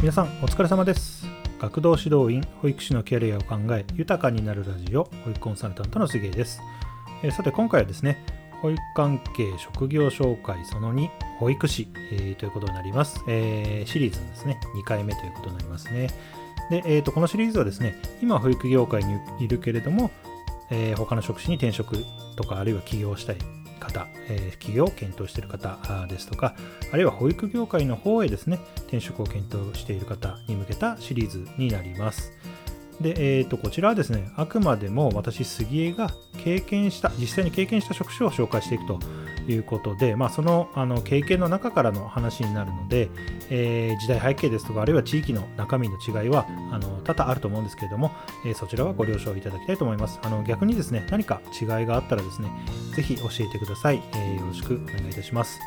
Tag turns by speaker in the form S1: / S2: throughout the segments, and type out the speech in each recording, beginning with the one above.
S1: 皆さんお疲れ様です。学童指導員保育士のキャリアを考え豊かになるラジオ保育コンサルタントの杉江です、えーさて今回はですね保育関係職業紹介その2保育士、えーということになります、えーシリーズのですね2回目ということになりますね。で、えー、とこのシリーズはですね今保育業界にいるけれども、え他の職種に転職とかあるいは起業したい方、えー起業を検討している方ですとかあるいは保育業界の方へですね転職を検討している方に向けたシリーズになります。で、えー、とこちらはですねあくまでも私杉江が経験した実際に経験した職種を紹介していくということで、まあ、そのあの経験の中からの話になるので、えー時代背景ですとかあるいは地域の中身の違いはあの多々あると思うんですけれども、えーそちらはご了承いただきたいと思います。あの逆にですね何か違いがあったらですねぜひ教えてください、えーよろしくお願いいたします。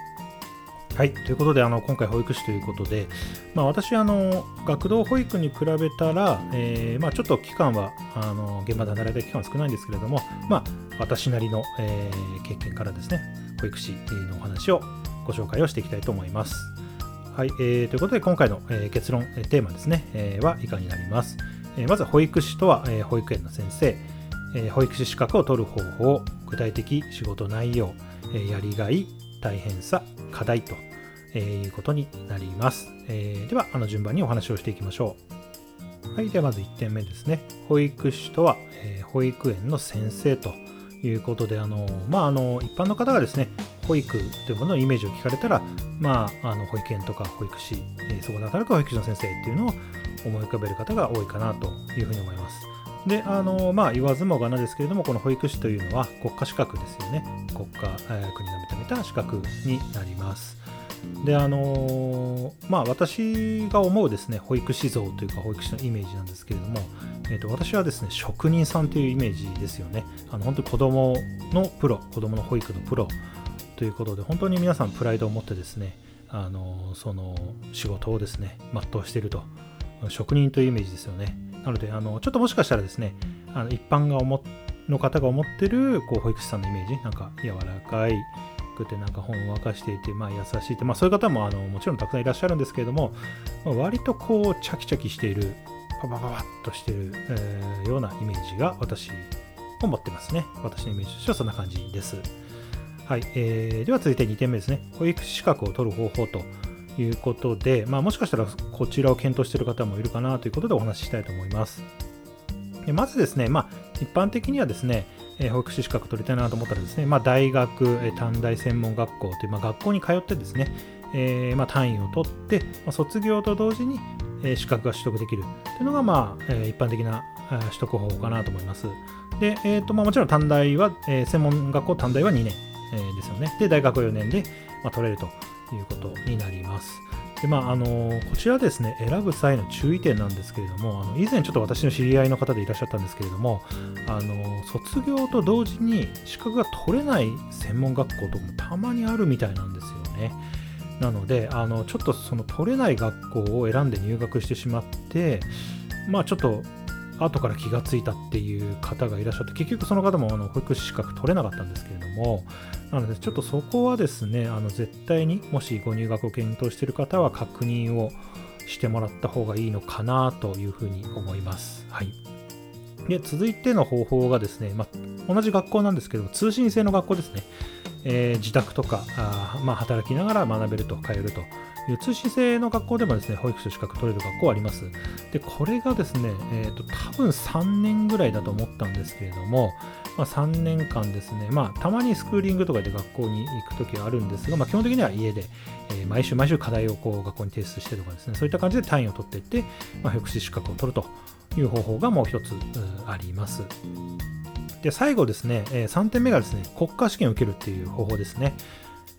S1: はい、ということであの今回保育士ということで、まあ、私あの学童保育に比べたら、えーまあ、ちょっと期間はあの現場で働いた期間は少ないんですけれども、まあ、私なりの、えー経験からですね保育士のお話をご紹介をしていきたいと思います。はい、えーということで今回の、え結論、テーマですね、えーは以下になります。えまず保育士とは、え保育園の先生、え保育士資格を取る方法、具体的仕事内容、えやりがい、大変さ、課題と、えいうことになります。えでは、あの順番にお話をしていきましょう。はい、ではまず1点目ですね。保育士とは、えー保育園の先生ということで、あのまあ、あの一般の方がですね、保育というもののイメージを聞かれたら、まあ、あの保育園とか保育士、えそこで働く保育士の先生っていうのを思い浮かべる方が多いかなというふうに思います。で、あのまあ、言わずもがなですけれども、この保育士というのは国家資格ですよね。国家、え国が認めた資格になります。で、あのまあ、私が思うですね、保育士像というか、保育士のイメージなんですけれども、えー、と私はですね、職人さんというイメージですよね。あの本当に子供のプロ、子供の保育のプロということで、本当に皆さんプライドを持ってですね、あのその仕事をですね、全うしていると。職人というイメージですよね。なので、あのちょっともしかしたらですね、あの一般が思の方が思ってるこう保育士さんのイメージ、なんか柔らかいくて、なんか本を沸かしていて、まあ、優しいって、まあ、そういう方もあのもちろんたくさんいらっしゃるんですけれども、まあ割とこう、チャキチャキしている、パパパパッとしてる、えーようなイメージが私を持ってますね。私のイメージとしてはそんな感じです。はい、えーでは続いて2点目ですね。保育士資格を取る方法ということで、まあ、もしかしたらこちらを検討している方もいるかなということでお話ししたいと思います。でまずですね、まあ、一般的にはですね、え保育士資格取りたいなと思ったらですね、まあ、大学、え短大専門学校という、まあ、学校に通ってですね、えーまあ、単位を取って、まあ、卒業と同時に、え資格が取得できるというのが、まあえ一般的な取得方法かなと思います。で、えーとまあ、もちろん短大は、え専門学校短大は2年、えですよね。で、大学4年で、ま、取れるということになります。でまああのこちらですね、選ぶ際の注意点なんですけれども、あの以前ちょっと私の知り合いの方でいらっしゃったんですけれども、あの卒業と同時に資格が取れない専門学校とかもたまにあるみたいなんですよね。なので、あのちょっとその取れない学校を選んで入学してしまって、まあちょっと後から気がついたっていう方がいらっしゃって、結局その方もあの保育士資格取れなかったんですけれども、なのでちょっとそこはですね、あの絶対にもしご入学を検討している方は確認をしてもらった方がいいのかなというふうに思います。はい。で、続いての方法がですね、ま、同じ学校なんですけど、通信制の学校ですね。えー自宅とか、あまあ、働きながら学べると、通えると通信制の学校でもですね、保育士資格取れる学校はあります。で、これがですね、えーと、多分3年ぐらいだと思ったんですけれども、まあ、3年間ですね、まあ、たまにスクーリングとかで学校に行くときはあるんですが、まあ、基本的には家で、えー毎週毎週課題をこう学校に提出してとかですね、そういった感じで単位を取っていって、まあ、保育士資格を取るという方法がもう一つあります。で、最後ですね、え3点目がですね、国家試験を受けるっていう方法ですね。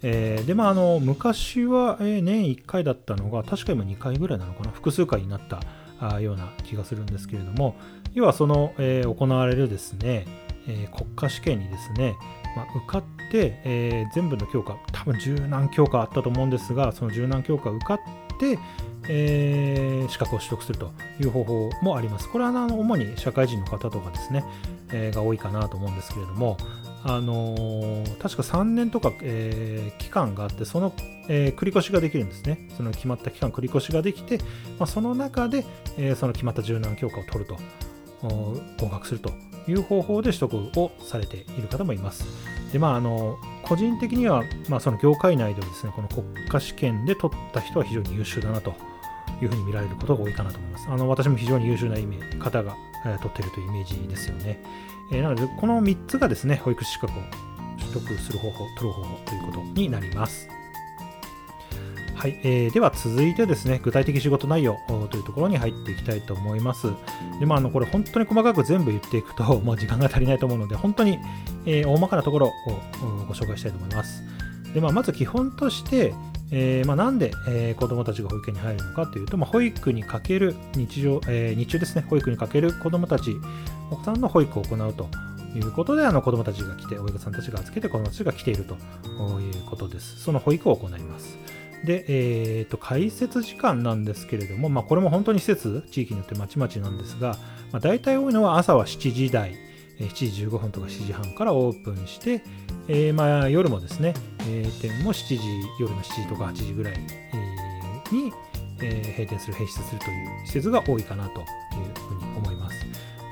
S1: えーで、まあ、あの、昔は、えー年1回だったのが、確か今2回ぐらいなのかな、複数回になったあような気がするんですけれども、要はその、えー行われるですね、え国家試験にですね、まあ、受かって、え全部の教科、多分十何教科あったと思うんですが、その十何教科受かって、え資格を取得するという方法もあります。これはあの主に社会人の方とかですね、えが多いかなと思うんですけれども、あのー、確か3年とか、えー、期間があってその、えー、繰り越しができるんですね。その決まった期間繰り越しができて、まあ、その中で、えその決まった柔軟強化を取ると。合格するという方法で取得をされている方もいます。でまああの個人的には、まあ、その業界内ではですねこの国家試験で取った人は非常に優秀だなと。いうふうに見られることが多いかなと思いますあの私も非常に優秀なイメージ方が、え取っているというイメージですよねえー、なので、この3つがですね、保育士資格を取得する方法、取る方法ということになります。はい、えー、では続いてですね、具体的仕事内容というところに入っていきたいと思います。で、まあ、あのこれ本当に細かく全部言っていくと、もう時間が足りないと思うので、本当に、えー、大まかなところをご紹介したいと思います。で、まあ、まず基本として、えーまあ、なんで、えー、子どもたちが保育園に入るのかというと、まあ、保育にかける日常、えー、日中ですね、保育にかける子どもたち、お子さんの保育を行うということで、あの子どもたちが来て、親御さんたちが預けて子どもたちが来ているということです。その保育を行います。で、えーと、開設時間なんですけれども、まあ、これも本当に施設、地域によってまちまちなんですが、まあ、大体多いのは朝は7時台、7時15分とか7時半からオープンして、えー、まあ夜もですね、閉店も7時、夜の7時とか8時ぐらいに、え、閉店する、閉室するという施設が多いかなというふうに思います。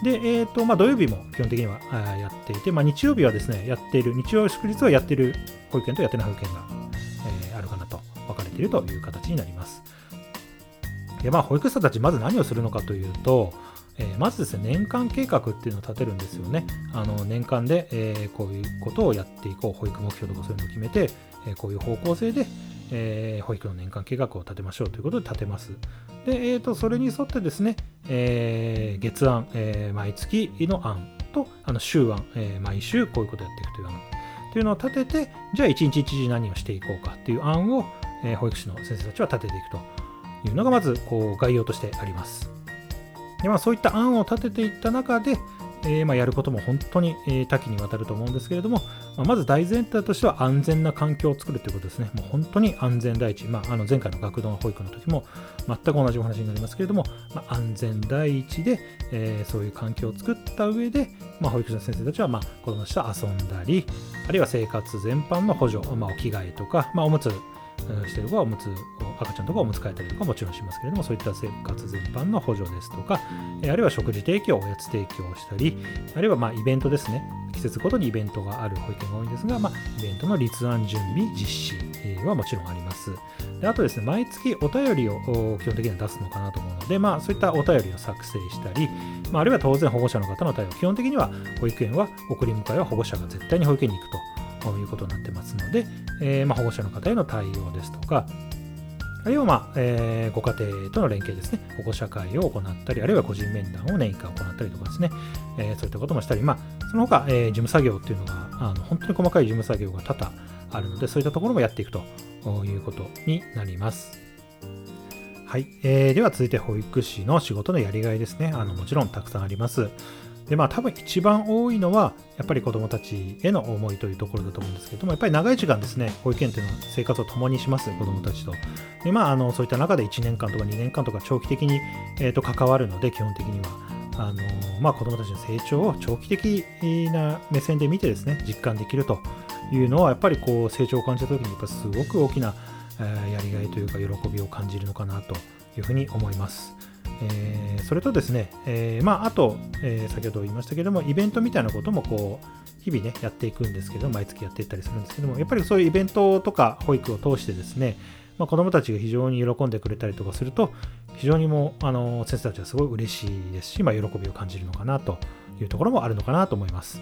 S1: で、えーとまあ、土曜日も基本的にはやっていて、まあ、日曜日はですね、やっている、日曜祝日はやっている保育園とやってない保育園が、え、あるかなと分かれているという形になります。でまあ、保育士さんたち、まず何をするのかというと、えー、まずですね、年間計画っていうのを立てるんですよね。あの年間で、えー、こういうことをやっていこう、保育目標とかそういうのを決めて、えー、こういう方向性で、え保育の年間計画を立てましょうということで立てます。で、えーと、それに沿ってですね、え月案、え毎月の案と、あの週案、え毎週こういうことをやっていくという案というのを立てて、じゃあ一日一日何をしていこうかっていう案を、え保育士の先生たちは立てていくというのがまずこう概要としてあります。でまあ、そういった案を立てていった中で、えー、まあ、やることも本当に、え、多岐にわたると思うんですけれども、まあ、まず大前提としては安全な環境を作るということですね。もう本当に安全第一。まあ、あの前回の学童の保育の時も全く同じお話になりますけれども、まあ、安全第一で、えー、そういう環境を作った上で、ま、保育士の先生たちは、まあ、子供たちと遊んだり、あるいは生活全般の補助、まあ、お着替えとか、ま、おむつしてる子はおむつ赤ちゃんとかおむつ替えたりとかもちろんしますけれどもそういった生活全般の補助ですとかあるいは食事提供おやつ提供したりあるいはまイベントですね。季節ごとにイベントがある保育園が多いんですが、まあ、イベントの立案準備実施はもちろんあります。であとですね毎月お便りを基本的には出すのかなと思うので、まあ、そういったお便りを作成したり、まあ、あるいは当然保護者の方の対応基本的には保育園は送り迎えは保護者が絶対に保育園に行くと。いうことになってますので、えー、ま、保護者の方への対応ですとか、あるいは、まえー、ご家庭との連携ですね、保護者会を行ったり、あるいは個人面談を年1回行ったりとかですね、えー、そういったこともしたり、まあ、その他、えー、事務作業っていうのがあの本当に細かい事務作業が多々あるので、そういったところもやっていくということになります。はい、えー、では続いて保育士の仕事のやりがいですね。あのもちろんたくさんあります。でまあ多分一番多いのはやっぱり子どもたちへの思いというところだと思うんですけどもやっぱり長い時間ですね保育園というのは生活を共にします子どもたちとでまああのそういった中で1年間とか2年間とか長期的に、えー、と関わるので基本的にはあのまあ、子どもたちの成長を長期的な目線で見てですね実感できるというのはやっぱりこう成長を感じた時にやっぱすごく大きな、えー、やりがいというか喜びを感じるのかなというふうに思います。えー、それとですね、えー、まあ、あと、えー、先ほど言いましたけども、イベントみたいなこともこう、日々ね、やっていくんですけど、毎月やっていったりするんですけども、やっぱりそういうイベントとか保育を通してですね、まあ、子どもたちが非常に喜んでくれたりとかすると、非常にもう、あの、先生たちはすごい嬉しいですし、まあ、喜びを感じるのかなというところもあるのかなと思います。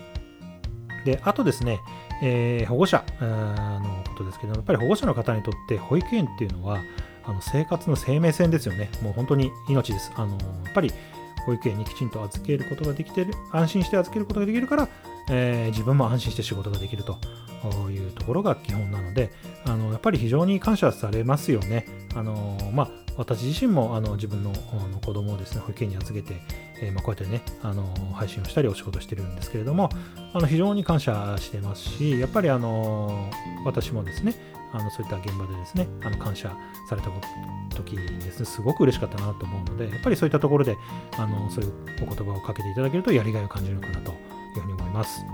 S1: で、あとですね、えー、保護者のことですけども、やっぱり保護者の方にとって保育園っていうのは、あの生活の生命線ですよね。もう本当に命です。あのやっぱり保育園にきちんと預けることができてる、安心して預けることができるから、えー、自分も安心して仕事ができるというところが基本なので、あのやっぱり非常に感謝されますよね。あのまあ、私自身もあの自分の子供をですね保育園に預けて、えー、まあ、こうやってねあの配信をしたりお仕事してるんですけれどもあの非常に感謝してますしやっぱりあの私もですねあのそういった現場でですねあの感謝された時にですねすごく嬉しかったなと思うのでやっぱりそういったところであのそういうお言葉をかけていただけるとやりがいを感じるのかなというふうに思います。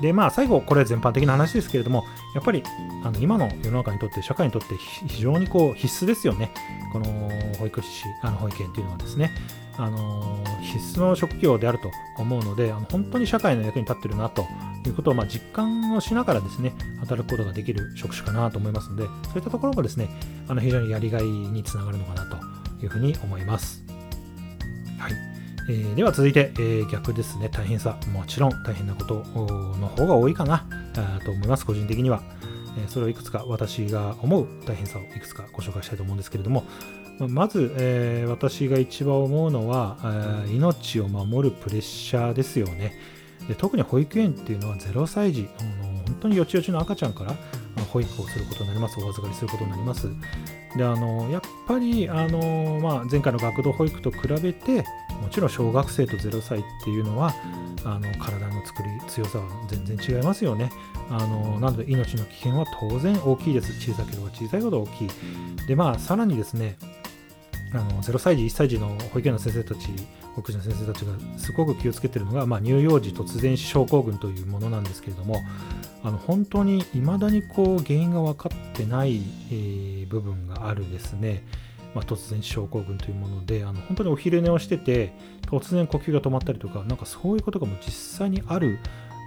S1: でまあ最後これは全般的な話ですけれどもやっぱりあの今の世の中にとって社会にとって非常にこう必須ですよねこの保育士あの保育園っていうのはですねあの必須の職業であると思うのであの本当に社会の役に立ってるなということを、まあ、実感をしながらですね働くことができる職種かなと思いますのでそういったところがですねあの非常にやりがいにつながるのかなというふうに思います。はいえー、では続いて、えー、逆ですね大変さもちろん大変なことの方が多いかなと思います個人的には。それをいくつか私が思う大変さをいくつかご紹介したいと思うんですけれども、まず、えー、私が一番思うのは、えー、命を守るプレッシャーですよね。で特に保育園っていうのは0歳児あの本当によちよちの赤ちゃんから保育をすることになります。お預かりすることになります。であのやっぱりあの、まあ、前回の学童保育と比べてもちろん小学生と0歳っていうのはあの体の作り強さは全然違いますよね。あのなので命の危険は当然大きいです。小さければ小さいほど大きい。でまあさらにですねあの0歳児1歳児の保育園の先生たち保育士の先生たちがすごく気をつけてるのが、まあ、乳幼児突然死症候群というものなんですけれどもあの本当に未だにこう原因が分かってない、えー、部分があるですね、まあ、突然死症候群というものであの本当にお昼寝をしてて突然呼吸が止まったりとかなんかそういうことがもう実際にある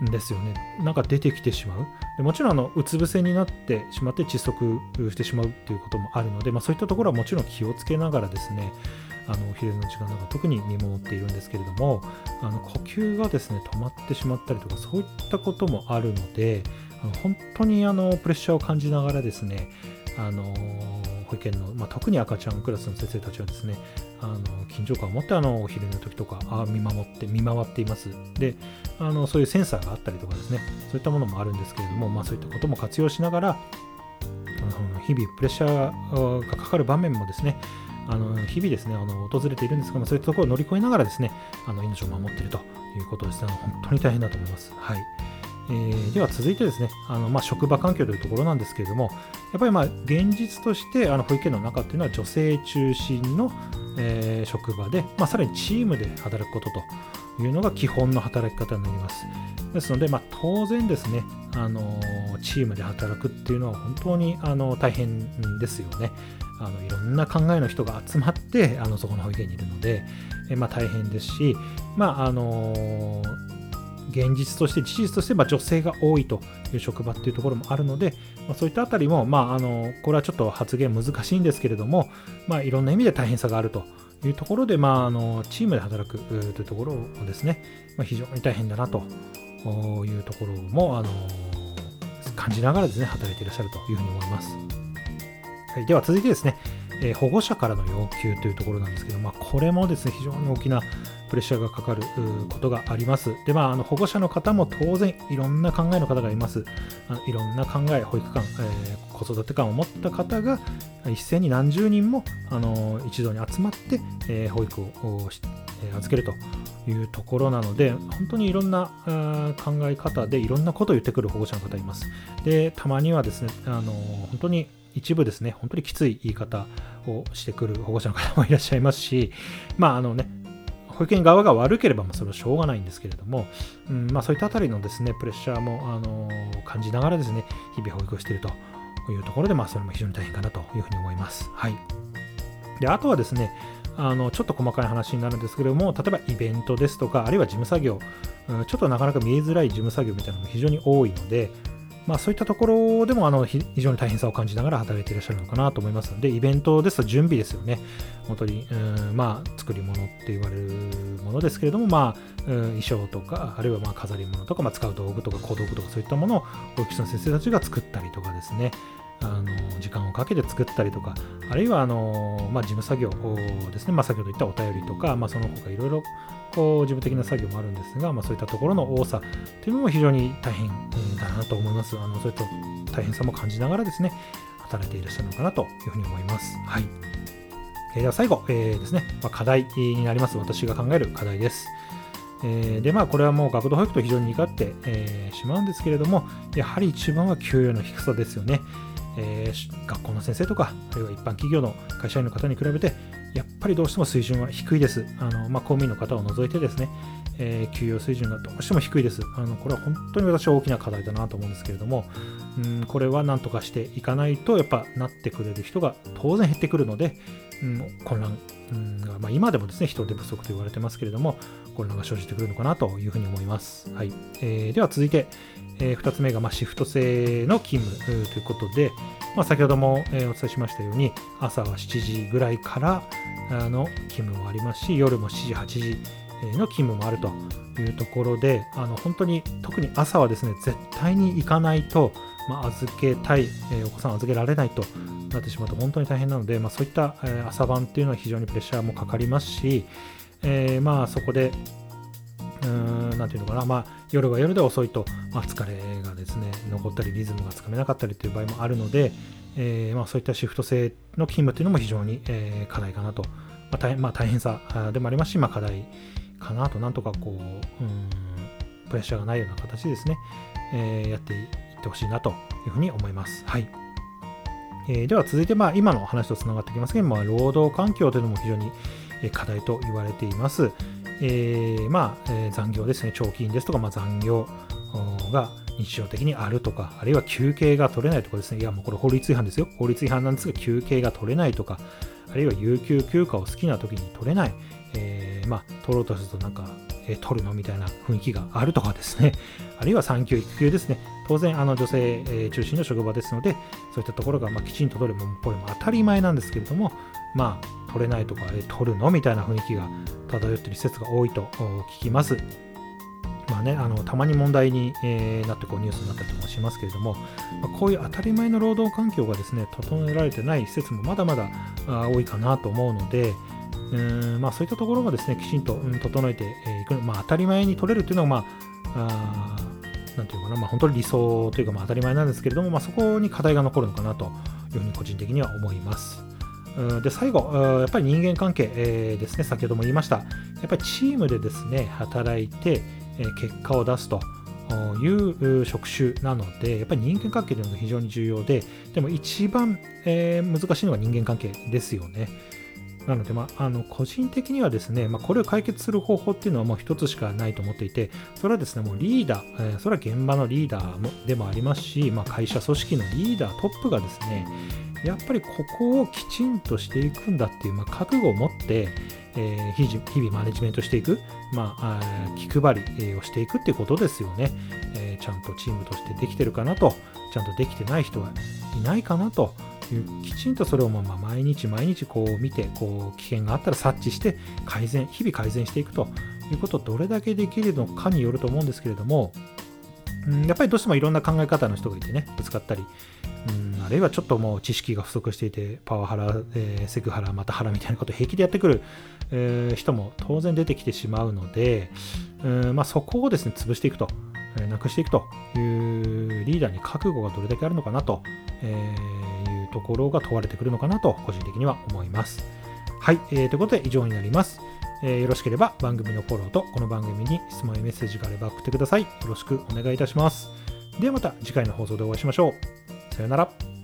S1: んですよね。なんか出てきてしまう。でもちろんあのうつ伏せになってしまって窒息してしまうっていうこともあるので、まあ、そういったところはもちろん気をつけながらですね、あのお昼の時間なんか特に見守っているんですけれども、あの呼吸がですね止まってしまったりとかそういったこともあるので、あの本当にあのプレッシャーを感じながらですね、あの保育園の、まあ、特に赤ちゃんクラスの先生たちはですね、あの緊張感を持ってあのお昼寝の時とかあ見守って見回っています。であのそういうセンサーがあったりとかですねそういったものもあるんですけれども、まあ、そういったことも活用しながらあの日々プレッシャーがかかる場面もですねあの日々ですねあの訪れているんですが、まあ、そういったところを乗り越えながらですねあの命を守っているということです。ね本当に大変だと思います。はい。えー、では続いてですね、あのまあ、職場環境というところなんですけれども、やっぱりまあ現実としてあの保育園の中っていうのは女性中心の、えー、職場で、まあ、さらにチームで働くことというのが基本の働き方になります。ですので、まあ、当然ですね、あのチームで働くっていうのは本当にあの大変ですよね。あのいろんな考えの人が集まってあのそこの保育園にいるので、えまあ、大変ですし、まああの現実として事実としてま女性が多いという職場っていうところもあるので、ま、そういったあたりも、まあ、あのこれはちょっと発言難しいんですけれども、まあ、いろんな意味で大変さがあるというところで、まあ、あのチームで働くというところをですね、ま、非常に大変だなというところもあの感じながらですね働いていらっしゃるというふうに思います。はい、では続いてですね、え、保護者からの要求というところなんですけど、まあ、これもですね非常に大きなプレッシャーがかかることがあります。で、まあ、あの保護者の方も当然いろんな考えの方がいます。あのいろんな考え、保育館、えー、子育て館を持った方が一斉に何十人もあの一度に集まって、えー、保育をし、えー、預けるというところなので、本当にいろんな考え方でいろんなことを言ってくる保護者の方います。で、たまにはですね、あの本当に一部ですね、本当にきつい言い方をしてくる保護者の方もいらっしゃいますし、まああのね、保育園側が悪ければまあそれはしょうがないんですけれども、うんまあ、そういったあたりのですねプレッシャーも、あの感じながらですね日々保育をしているというところで、まあ、それも非常に大変かなというふうに思います。はい、であとはですねあのちょっと細かい話になるんですけれども例えばイベントですとかあるいは事務作業ちょっとなかなか見えづらい事務作業みたいなのも非常に多いのでまあ、そういったところでもあの非常に大変さを感じながら働いていらっしゃるのかなと思いますので、イベントですと準備ですよね。本当に、うんまあ、作り物って言われるものですけれども、まあ、衣装とか、あるいはまあ飾り物とか、まあ、使う道具とか小道具とかそういったものを保育士の先生たちが作ったりとかですね、あの時間をかけて作ったりとか、あるいはあの、まあ、事務作業ですね、まあ、先ほど言ったお便りとか、まあ、その他いろいろこう事務的な作業もあるんですが、まあ、そういったところの多さというのも非常に大変だなと思います。あのそういった大変さも感じながらですね、働いていらっしゃるのかなというふうに思います。はい。えー、では最後、えー、ですね、まあ、課題になります。私が考える課題です。えー、で、まあ、これはもう学童保育と非常に似通って、えー、しまうんですけれども、やはり一番は給与の低さですよね。えー、学校の先生とか、あるいは一般企業の会社員の方に比べて、やっぱりどうしても水準は低いです。あのまあ、公務員の方を除いてですね、えー、給与水準がどうしても低いです。あのこれは本当に私は大きな課題だなと思うんですけれども、うんこれはなんとかしていかないと、やっぱなってくれる人が当然減ってくるので、うん、混乱、うんまあ、今でもですね、人手不足と言われてますけれども、混乱が生じてくるのかなというふうに思います。はいえー、では続いて、えー、2つ目が、まあ、シフト制の勤務ということで、まあ、先ほども、お伝えしましたように、朝は7時ぐらいからの勤務もありますし、夜も7時、8時の勤務もあるというところで、あの本当に特に朝はですね、絶対に行かないと、まあ、預けたい、えー、お子さん預けられないとなってしまうと本当に大変なので、まあ、そういった、朝晩っていうのは非常にプレッシャーもかかりますし、えー、まあそこで、うーん、なんていうのかな、まあ、夜は夜で遅いと、まあ、疲れがですね、残ったり、リズムがつかめなかったりという場合もあるので、えーまあ、そういったシフト制の勤務というのも非常に、えー、課題かなと、まあ大変まあ、大変さでもありますし、まあ、課題かなと、なんとかこう、うん、プレッシャーがないような形ですね、えー、やっていってほしいなというふうに思います。はい。えー、では続いて、まあ、今の話とつながってきますけど、まあ、労働環境というのも非常に課題と言われています。えー、まあ、えー、残業ですね、長期勤ですとか、まあ、残業が日常的にあるとか、あるいは休憩が取れないとかですね、いや、もうこれ法律違反ですよ。法律違反なんですが、休憩が取れないとか、あるいは有給休暇を好きな時に取れない、えー、まあ、取ろうとするとなんか、えー、取るのみたいな雰囲気があるとかですね、あるいは産休、育休ですね、当然、あの女性、えー、中心の職場ですので、そういったところが、まあ、きちんと取るもこれも当たり前なんですけれども、まあ、取れないとか、え、取るの？みたいな雰囲気が漂ってる施設が多いと聞きます。まあね、あのたまに問題に、えー、なってこうニュースになったりとかしますけれども、まあ、こういう当たり前の労働環境がですね整えられてない施設もまだまだ多いかなと思うので、うんまあ、そういったところもですねきちんと、うん、整えていく、まあ、当たり前に取れるというのは、まあ、あなんていうかな、まあ、本当に理想というか、まあ、当たり前なんですけれども、まあ、そこに課題が残るのかなというふうに個人的には思います。で最後、やっぱり人間関係、ですね、先ほども言いました。やっぱりチームでですね、働いて、結果を出すという職種なので、やっぱり人間関係というのが非常に重要で、でも一番、難しいのは人間関係ですよね。なので、まあ、あの個人的にはですね、まあ、これを解決する方法っていうのはもう一つしかないと思っていて、それはですね、もうリーダー、えー、それは現場のリーダーもでもありますし、まあ、会社組織のリーダー、トップがですね、やっぱりここをきちんとしていくんだっていう、まあ、覚悟を持って、えー、日々マネジメントしていく、まあ、気配りをしていくっていうことですよね、えー、ちゃんとチームとしてできてるかなと、ちゃんとできてない人はいないかなというきちんとそれをまあ毎日毎日こう見てこう危険があったら察知して改善日々改善していくということをどれだけできるのかによると思うんですけれどもやっぱりどうしてもいろんな考え方の人がいてねぶつかったりうんあるいはちょっともう知識が不足していてパワハラ、えー、セクハラまたハラみたいなことを平気でやってくる、えー、人も当然出てきてしまうのでうんまあ、そこをですね潰していくと、えー、なくしていくというリーダーに覚悟がどれだけあるのかなと、えーところが問われてくるのかなと個人的には思います。はい、えー、ということで以上になります。えー、よろしければ番組のフォローとこの番組に質問やメッセージがあれば送ってください。よろしくお願いいたします。ではまた次回の放送でお会いしましょう。さよなら。